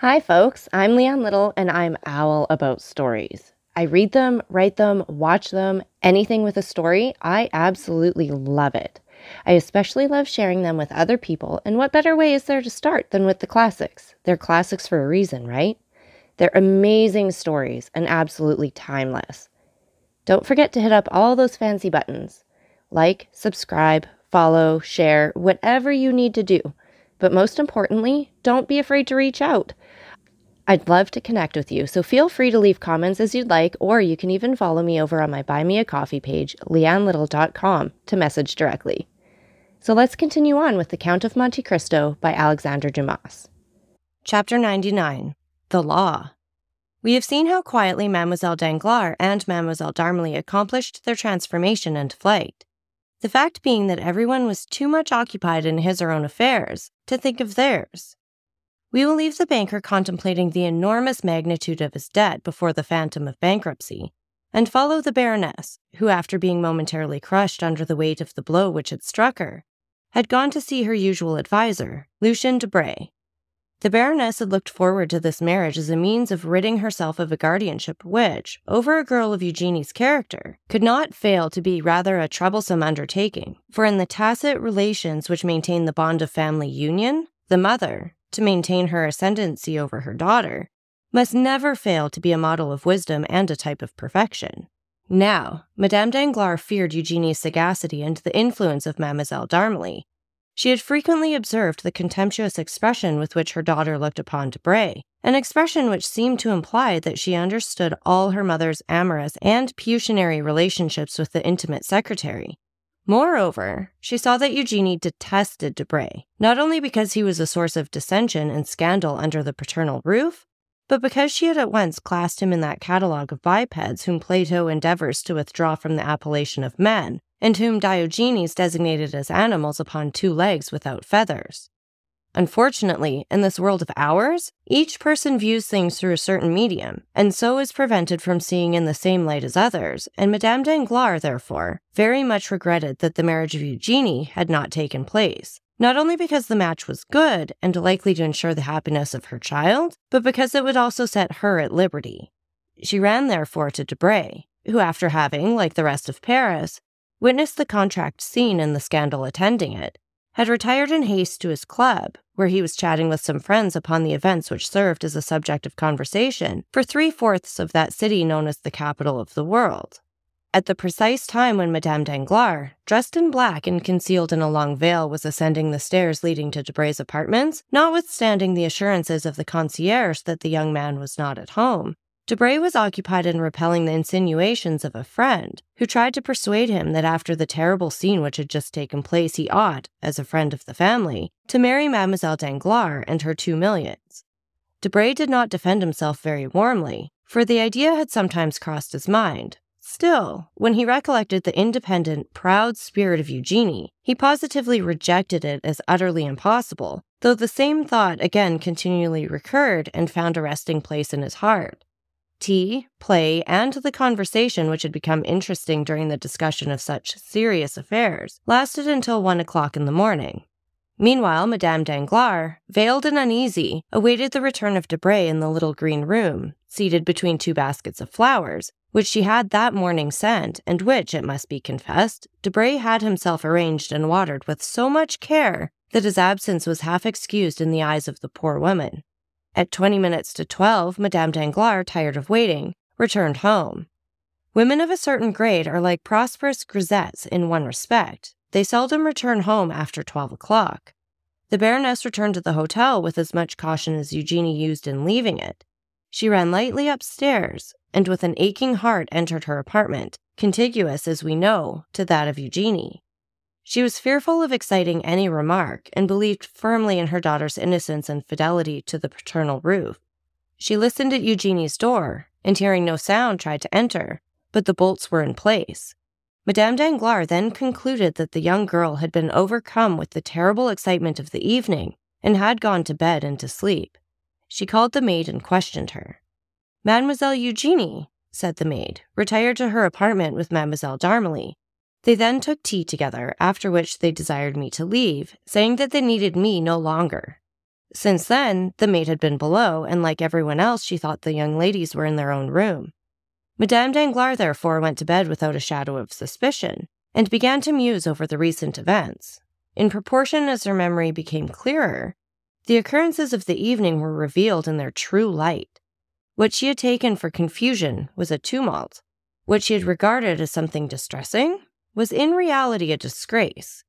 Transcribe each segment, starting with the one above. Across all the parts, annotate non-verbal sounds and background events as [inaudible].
Hi, folks. I'm Liane Little, and I'm Owl About Stories. I read them, write them, watch them, anything with a story. I absolutely love it. I especially love sharing them with other people, and what better way is there to start than with the classics? They're classics for a reason, right? They're amazing stories and absolutely timeless. Don't forget to hit up all those fancy buttons like, subscribe, follow, share, whatever you need to do. But most importantly, don't be afraid to reach out. I'd love to connect with you, so feel free to leave comments as you'd like, or you can even follow me over on my Buy Me a Coffee page, lianelittle.com, to message directly. So let's continue on with The Count of Monte Cristo by Alexandre Dumas. Chapter 99 The Law. We have seen how quietly Mademoiselle Danglars and Mademoiselle d'Armilly accomplished their transformation and flight. The fact being that everyone was too much occupied in his or own affairs to think of theirs. We will leave the banker contemplating the enormous magnitude of his debt before the phantom of bankruptcy, and follow the Baroness, who, after being momentarily crushed under the weight of the blow which had struck her, had gone to see her usual adviser, Lucien Debray. The Baroness had looked forward to this marriage as a means of ridding herself of a guardianship which, over a girl of Eugenie's character, could not fail to be rather a troublesome undertaking, for in the tacit relations which maintain the bond of family union, the mother, to maintain her ascendancy over her daughter, must never fail to be a model of wisdom and a type of perfection. Now, Madame Danglars feared Eugenie's sagacity and the influence of Mademoiselle d'Armilly. She had frequently observed the contemptuous expression with which her daughter looked upon Debray, an expression which seemed to imply that she understood all her mother's amorous and pecuniary relationships with the intimate secretary, Moreover, she saw that Eugenie detested Debray, not only because he was a source of dissension and scandal under the paternal roof, but because she had at once classed him in that catalogue of bipeds whom Plato endeavors to withdraw from the appellation of men, and whom Diogenes designated as animals upon two legs without feathers. Unfortunately, in this world of ours, each person views things through a certain medium, and so is prevented from seeing in the same light as others, and Madame Danglars, therefore, very much regretted that the marriage of Eugenie had not taken place, not only because the match was good and likely to ensure the happiness of her child, but because it would also set her at liberty. She ran therefore to Debray, who, after having, like the rest of Paris, witnessed the contract scene and the scandal attending it, had retired in haste to his club, where he was chatting with some friends upon the events which served as a subject of conversation for three fourths of that city known as the capital of the world. At the precise time when Madame Danglars, dressed in black and concealed in a long veil, was ascending the stairs leading to Debray's apartments, notwithstanding the assurances of the concierge that the young man was not at home, Debray was occupied in repelling the insinuations of a friend who tried to persuade him that after the terrible scene which had just taken place, he ought, as a friend of the family, to marry Mademoiselle Danglars and her two millions. Debray did not defend himself very warmly, for the idea had sometimes crossed his mind. Still, when he recollected the independent, proud spirit of Eugenie, he positively rejected it as utterly impossible, though the same thought again continually recurred and found a resting place in his heart. Tea, play, and the conversation, which had become interesting during the discussion of such serious affairs, lasted until one o'clock in the morning. Meanwhile, Madame Danglars, veiled and uneasy, awaited the return of Debray in the little green room, seated between two baskets of flowers, which she had that morning sent, and which, it must be confessed, Debray had himself arranged and watered with so much care that his absence was half excused in the eyes of the poor woman. At 20 minutes to 12, Madame Danglars, tired of waiting, returned home. Women of a certain grade are like prosperous grisettes in one respect. They seldom return home after 12 o'clock. The Baroness returned to the hotel with as much caution as Eugenie used in leaving it. She ran lightly upstairs and with an aching heart entered her apartment, contiguous, as we know, to that of Eugenie. She was fearful of exciting any remark and believed firmly in her daughter's innocence and fidelity to the paternal roof. She listened at Eugenie's door and, hearing no sound, tried to enter, but the bolts were in place. Madame Danglars then concluded that the young girl had been overcome with the terrible excitement of the evening and had gone to bed and to sleep. She called the maid and questioned her. Mademoiselle Eugenie, said the maid, retired to her apartment with Mademoiselle d'Armilly, they then took tea together, after which they desired me to leave, saying that they needed me no longer. Since then, the maid had been below, and like everyone else, she thought the young ladies were in their own room. Madame Danglars therefore went to bed without a shadow of suspicion, and began to muse over the recent events. In proportion as her memory became clearer, the occurrences of the evening were revealed in their true light. What she had taken for confusion was a tumult. What she had regarded as something distressing was in reality a disgrace.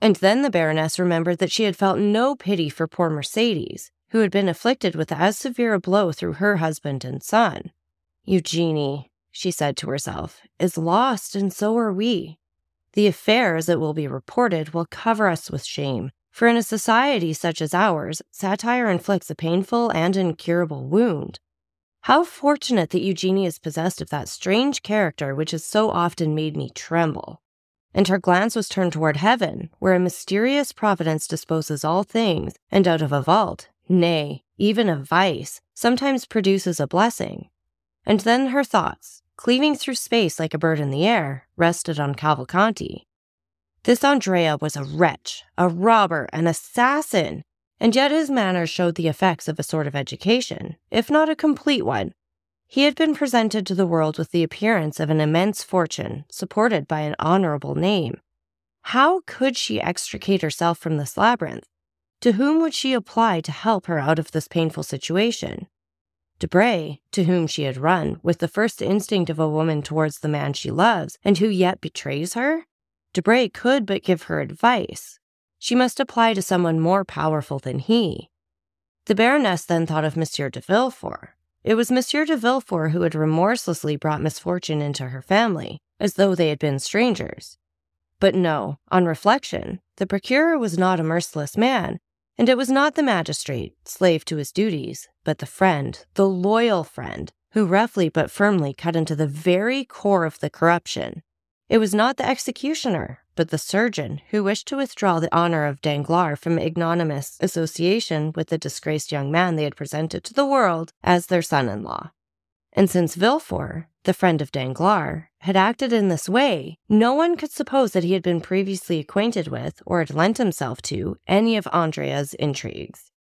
And then the Baroness remembered that she had felt no pity for poor Mercedes, who had been afflicted with as severe a blow through her husband and son. Eugenie, she said to herself, is lost, and so are we. The affair, as it will be reported, will cover us with shame, for in a society such as ours, satire inflicts a painful and incurable wound. How fortunate that Eugenie is possessed of that strange character which has so often made me tremble. And her glance was turned toward heaven, where a mysterious providence disposes all things, and out of a vault, nay, even a vice, sometimes produces a blessing. And then her thoughts, cleaving through space like a bird in the air, rested on Cavalcanti. This Andrea was a wretch, a robber, an assassin, and yet his manners showed the effects of a sort of education, if not a complete one. He had been presented to the world with the appearance of an immense fortune, supported by an honorable name. How could she extricate herself from this labyrinth? To whom would she apply to help her out of this painful situation? Debray, to whom she had run with the first instinct of a woman towards the man she loves and who yet betrays her? Debray could but give her advice. She must apply to someone more powerful than he. The Baroness then thought of Monsieur de Villefort. It was Monsieur de Villefort who had remorselessly brought misfortune into her family, as though they had been strangers. But no, on reflection, the procureur was not a merciless man, and it was not the magistrate, slave to his duties, but the friend, the loyal friend, who roughly but firmly cut into the very core of the corruption. It was not the executioner, but the surgeon who wished to withdraw the honor of Danglars from ignominious association with the disgraced young man they had presented to the world as their son in law. And since Villefort, the friend of Danglars, had acted in this way, no one could suppose that he had been previously acquainted with or had lent himself to any of Andrea's intrigues.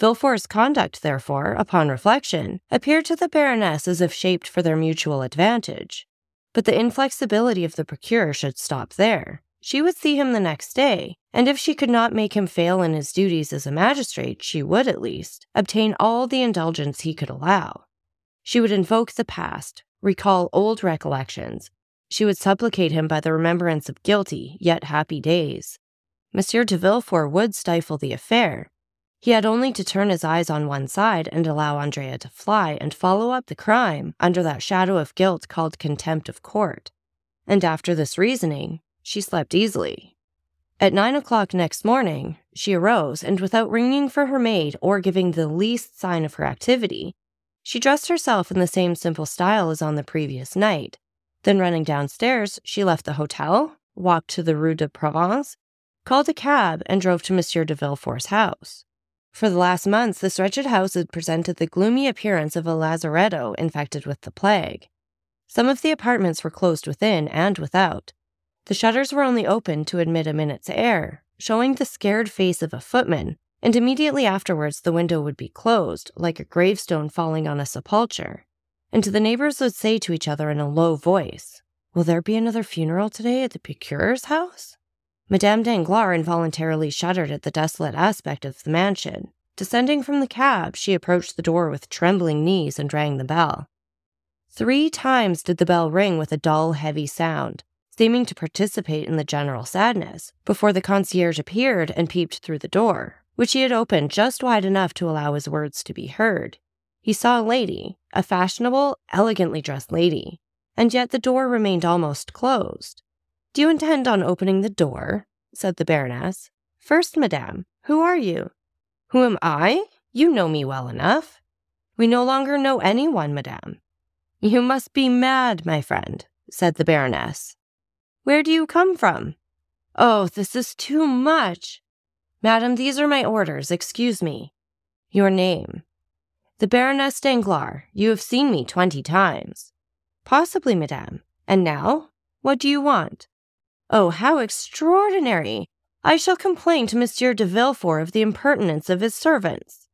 Villefort's conduct, therefore, upon reflection, appeared to the Baroness as if shaped for their mutual advantage. But the inflexibility of the procureur should stop there. She would see him the next day, and if she could not make him fail in his duties as a magistrate, she would, at least, obtain all the indulgence he could allow. She would invoke the past, recall old recollections. She would supplicate him by the remembrance of guilty, yet happy days. Monsieur de Villefort would stifle the affair. He had only to turn his eyes on one side and allow Andrea to fly and follow up the crime under that shadow of guilt called contempt of court. And after this reasoning, she slept easily. At nine o'clock next morning, she arose and, without ringing for her maid or giving the least sign of her activity, she dressed herself in the same simple style as on the previous night. Then, running downstairs, she left the hotel, walked to the Rue de Provence, called a cab, and drove to Monsieur de Villefort's house. For the last months, this wretched house had presented the gloomy appearance of a lazaretto infected with the plague. Some of the apartments were closed within and without. The shutters were only opened to admit a minute's air, showing the scared face of a footman and immediately afterwards the window would be closed, like a gravestone falling on a sepulchre. And the neighbors would say to each other in a low voice, Will there be another funeral today at the procureur's house? Madame Danglars involuntarily shuddered at the desolate aspect of the mansion. Descending from the cab, she approached the door with trembling knees and rang the bell. Three times did the bell ring with a dull, heavy sound, seeming to participate in the general sadness, before the concierge appeared and peeped through the door, which he had opened just wide enough to allow his words to be heard. He saw a lady, a fashionable, elegantly dressed lady, and yet the door remained almost closed. Do you intend on opening the door? said the Baroness. First, madame, who are you? Who am I? You know me well enough. We no longer know anyone, madame. You must be mad, my friend, said the Baroness. Where do you come from? Oh, this is too much. Madam, these are my orders. Excuse me. Your name. The Baroness Danglars. You have seen me twenty times. Possibly, madame. And now? What do you want? Oh, how extraordinary! I shall complain to Monsieur de Villefort of the impertinence of his servants.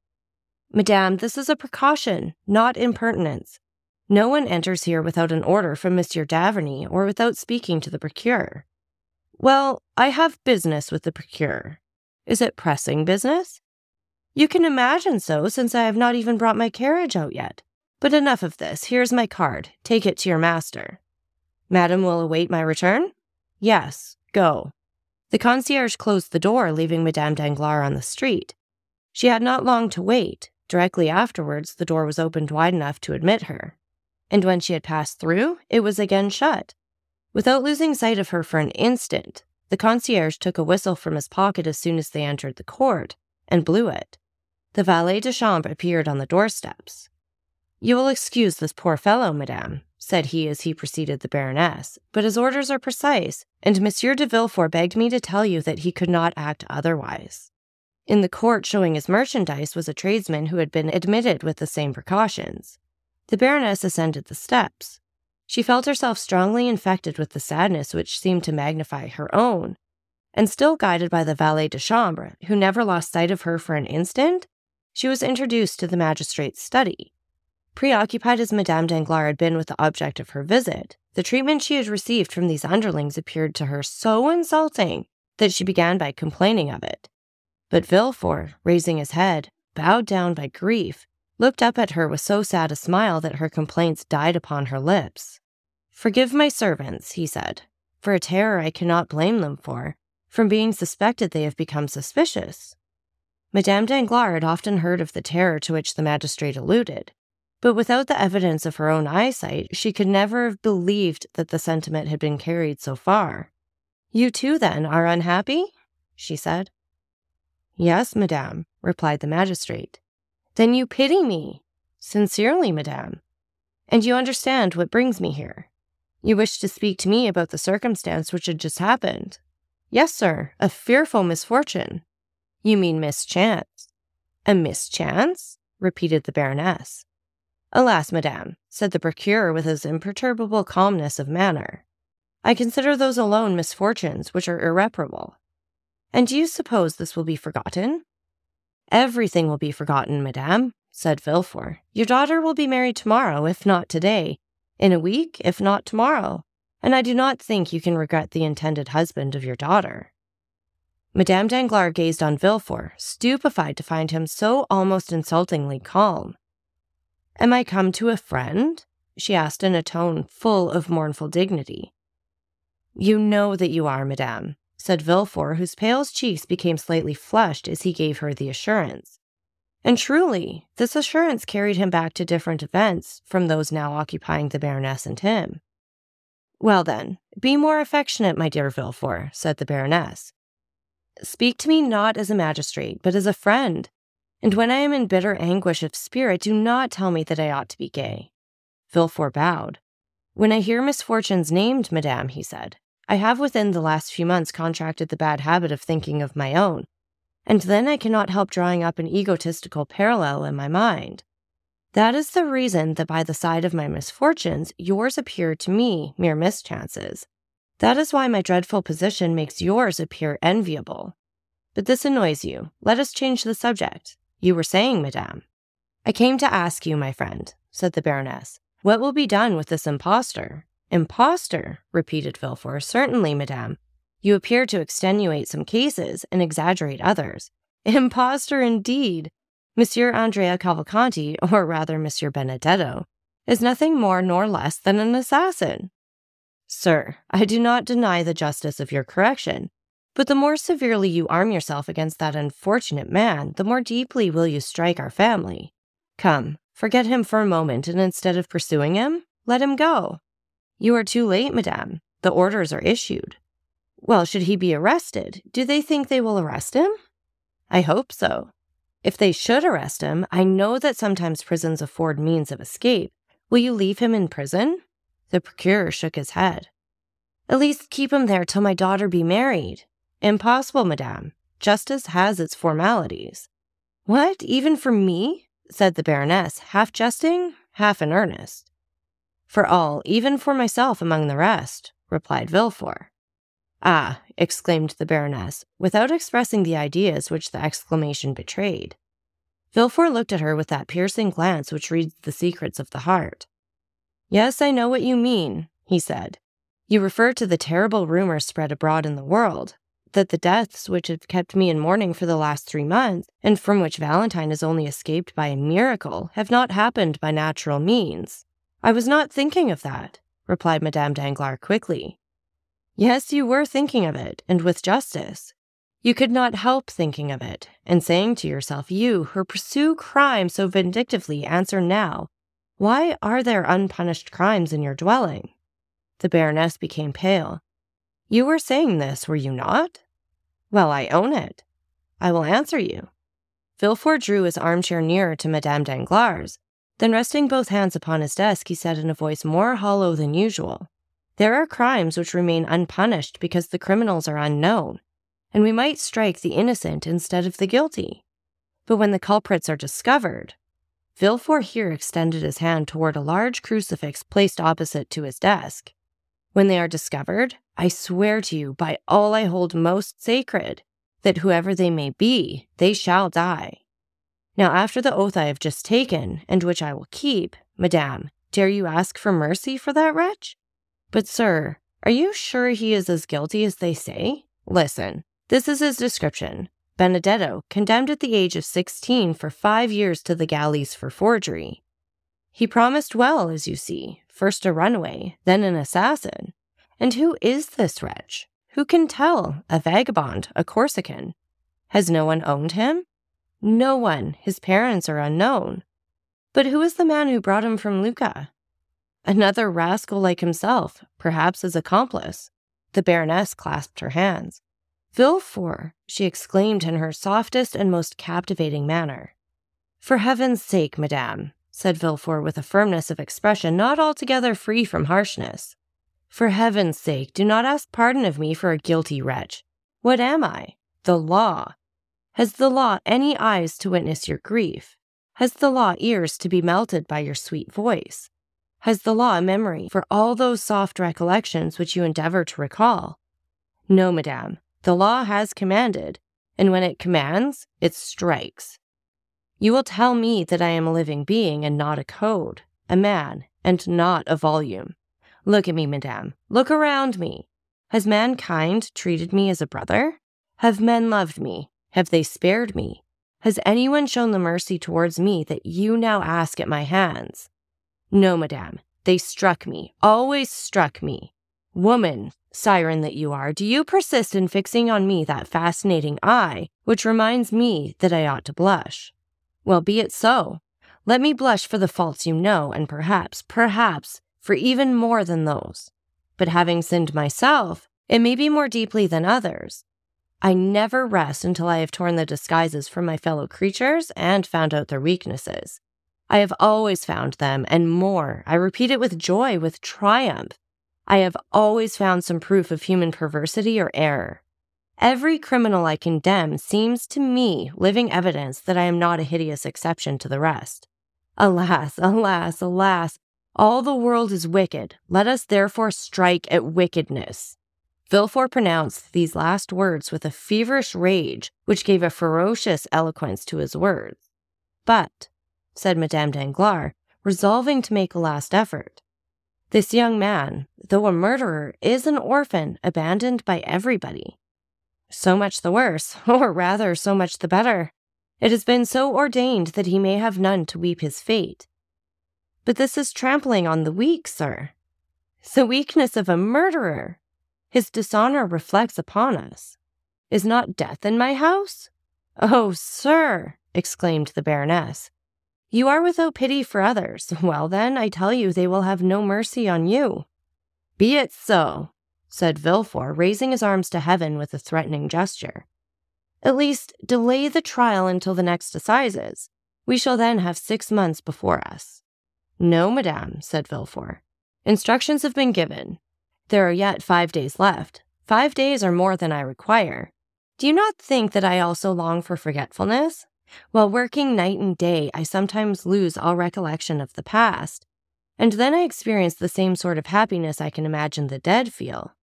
Madame, this is a precaution, not impertinence. No one enters here without an order from Monsieur d'Avrigny or without speaking to the procureur. Well, I have business with the procureur. Is it pressing business? You can imagine so, since I have not even brought my carriage out yet. But enough of this. Here's my card. Take it to your master. Madam will await my return? Yes, go. The concierge closed the door, leaving Madame Danglars on the street. She had not long to wait. Directly afterwards, the door was opened wide enough to admit her and when she had passed through, it was again shut. Without losing sight of her for an instant, the concierge took a whistle from his pocket as soon as they entered the court and blew it. The valet de chambre appeared on the doorsteps. You will excuse this poor fellow, madame, said he as he preceded the baroness, but his orders are precise, and Monsieur de Villefort begged me to tell you that he could not act otherwise. In the court showing his merchandise was a tradesman who had been admitted with the same precautions. The Baroness ascended the steps. She felt herself strongly infected with the sadness which seemed to magnify her own, and still guided by the valet de chambre, who never lost sight of her for an instant, she was introduced to the magistrate's study. Preoccupied as Madame Danglars had been with the object of her visit, the treatment she had received from these underlings appeared to her so insulting that she began by complaining of it. But Villefort, raising his head, bowed down by grief, looked up at her with so sad a smile that her complaints died upon her lips. Forgive my servants, he said, for a terror I cannot blame them for. From being suspected, they have become suspicious. Madame Danglars had often heard of the terror to which the magistrate alluded, but without the evidence of her own eyesight, she could never have believed that the sentiment had been carried so far. You too, then, are unhappy? she said. Yes, madame, replied the magistrate. Then you pity me. Sincerely, madame. And you understand what brings me here. You wish to speak to me about the circumstance which had just happened. Yes, sir, a fearful misfortune. You mean mischance. A mischance? repeated the baroness. Alas, madame, said the procureur with his imperturbable calmness of manner. I consider those alone misfortunes which are irreparable. And do you suppose this will be forgotten? Everything will be forgotten, madame, said Villefort. Your daughter will be married tomorrow, if not today, in a week, if not tomorrow, and I do not think you can regret the intended husband of your daughter. Madame Danglars gazed on Villefort, stupefied to find him so almost insultingly calm. Am I come to a friend? she asked in a tone full of mournful dignity. You know that you are, madame, said Villefort, whose pale cheeks became slightly flushed as he gave her the assurance. And truly, this assurance carried him back to different events from those now occupying the Baroness and him. Well, then, be more affectionate, my dear Villefort, said the Baroness. Speak to me not as a magistrate, but as a friend. And when I am in bitter anguish of spirit, do not tell me that I ought to be gay. Villefort bowed. When I hear misfortunes named, madame, he said, I have within the last few months contracted the bad habit of thinking of my own, and then I cannot help drawing up an egotistical parallel in my mind. That is the reason that by the side of my misfortunes, yours appear to me mere mischances. That is why my dreadful position makes yours appear enviable. But this annoys you. Let us change the subject. You were saying, madame. I came to ask you, my friend, said the Baroness, what will be done with this impostor? Impostor, repeated Villefort. Certainly, madame. You appear to extenuate some cases and exaggerate others. Impostor indeed. Monsieur Andrea Cavalcanti, or rather Monsieur Benedetto, is nothing more nor less than an assassin. Sir, I do not deny the justice of your correction, but the more severely you arm yourself against that unfortunate man, the more deeply will you strike our family. Come, forget him for a moment, and instead of pursuing him, let him go. You are too late, madame. The orders are issued. Well, should he be arrested, do they think they will arrest him? I hope so. If they should arrest him, I know that sometimes prisons afford means of escape. Will you leave him in prison? The procureur shook his head. At least keep him there till my daughter be married. Impossible, madame. Justice has its formalities. What, even for me? said the baroness, half jesting, half in earnest. For all, even for myself among the rest, replied Villefort. Ah, exclaimed the Baroness, without expressing the ideas which the exclamation betrayed. Villefort looked at her with that piercing glance which reads the secrets of the heart. Yes, I know what you mean, he said. You refer to the terrible rumors spread abroad in the world that the deaths which have kept me in mourning for the last three months, and from which Valentine has only escaped by a miracle, have not happened by natural means. I was not thinking of that, replied Madame Danglars quickly. Yes, you were thinking of it, and with justice. You could not help thinking of it, and saying to yourself, You who pursue crime so vindictively, answer now, Why are there unpunished crimes in your dwelling? The Baroness became pale. You were saying this, were you not? Well, I own it. I will answer you. Villefort drew his armchair nearer to Madame Danglars. Then, resting both hands upon his desk, he said in a voice more hollow than usual, There are crimes which remain unpunished because the criminals are unknown, and we might strike the innocent instead of the guilty. But when the culprits are discovered, Villefort here extended his hand toward a large crucifix placed opposite to his desk. When they are discovered, I swear to you by all I hold most sacred that whoever they may be, they shall die. Now, after the oath I have just taken, and which I will keep, Madame, dare you ask for mercy for that wretch? But, sir, are you sure he is as guilty as they say? Listen, this is his description. Benedetto, condemned at the age of 16 for five years to the galleys for forgery. He promised well, as you see, first a runaway, then an assassin. And who is this wretch? Who can tell? A vagabond, a Corsican. Has no one owned him? No one. His parents are unknown. But who is the man who brought him from Lucca? Another rascal like himself, perhaps his accomplice. The Baroness clasped her hands. Villefort, she exclaimed in her softest and most captivating manner. For heaven's sake, madame, said Villefort with a firmness of expression not altogether free from harshness. For heaven's sake, do not ask pardon of me for a guilty wretch. What am I? The law. Has the law any eyes to witness your grief? Has the law ears to be melted by your sweet voice? Has the law a memory for all those soft recollections which you endeavor to recall? No, madame, the law has commanded, and when it commands, it strikes. You will tell me that I am a living being and not a code, a man, and not a volume. Look at me, madame. Look around me. Has mankind treated me as a brother? Have men loved me? Have they spared me? Has anyone shown the mercy towards me that you now ask at my hands? No, madame. They struck me, always struck me. Woman, siren that you are, do you persist in fixing on me that fascinating eye which reminds me that I ought to blush? Well, be it so. Let me blush for the faults you know, and perhaps, perhaps, for even more than those. But having sinned myself, it may be more deeply than others. I never rest until I have torn the disguises from my fellow creatures and found out their weaknesses. I have always found them, and more. I repeat it with joy, with triumph. I have always found some proof of human perversity or error. Every criminal I condemn seems to me living evidence that I am not a hideous exception to the rest. Alas, alas, alas, all the world is wicked. Let us therefore strike at wickedness. Villefort pronounced these last words with a feverish rage which gave a ferocious eloquence to his words. But, said Madame Danglars, resolving to make a last effort, this young man, though a murderer, is an orphan abandoned by everybody. So much the worse, [laughs] or rather, so much the better. It has been so ordained that he may have none to weep his fate. But this is trampling on the weak, sir. The weakness of a murderer. His dishonor reflects upon us. Is not death in my house? Oh, sir, exclaimed the Baroness. You are without pity for others. [laughs] Well, then, I tell you, they will have no mercy on you. Be it so, said Villefort, raising his arms to heaven with a threatening gesture. At least delay the trial until the next assizes. We shall then have six months before us. No, madame, said Villefort. Instructions have been given. There are yet five days left. Five days are more than I require. Do you not think that I also long for forgetfulness? While working night and day, I sometimes lose all recollection of the past, and then I experience the same sort of happiness I can imagine the dead feel.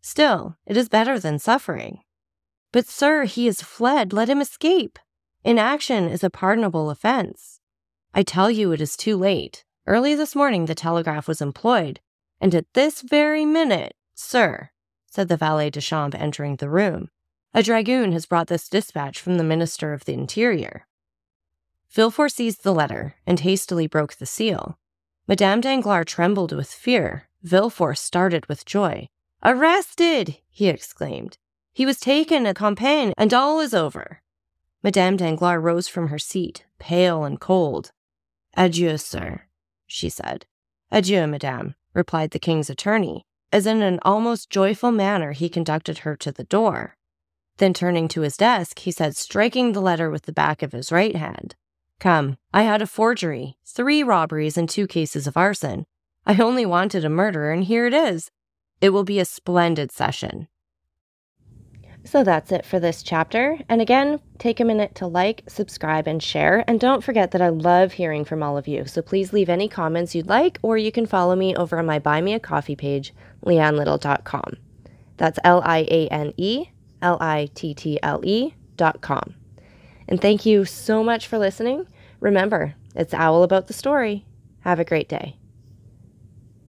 Still, it is better than suffering. But, sir, he has fled. Let him escape. Inaction is a pardonable offense. I tell you, it is too late. Early this morning, the telegraph was employed, and at this very minute, sir, said the valet de chambre, entering the room, a dragoon has brought this dispatch from the Minister of the Interior. Villefort seized the letter and hastily broke the seal. Madame Danglars trembled with fear. Villefort started with joy. Arrested! he exclaimed. He was taken at Compiègne, and all is over. Madame Danglars rose from her seat, pale and cold. Adieu, sir, she said. Adieu, madame, replied the king's attorney, as in an almost joyful manner he conducted her to the door. Then turning to his desk, he said, striking the letter with the back of his right hand, Come, I had a forgery, three robberies, and two cases of arson. I only wanted a murder, and here it is. It will be a splendid session. So that's it for this chapter. And again, take a minute to like, subscribe, and share. And don't forget that I love hearing from all of you. So please leave any comments you'd like, or you can follow me over on my Buy Me a Coffee page, lianelittle.com. That's L I A N E L I T T L E dot com. And thank you so much for listening. Remember, it's Owl about the story. Have a great day.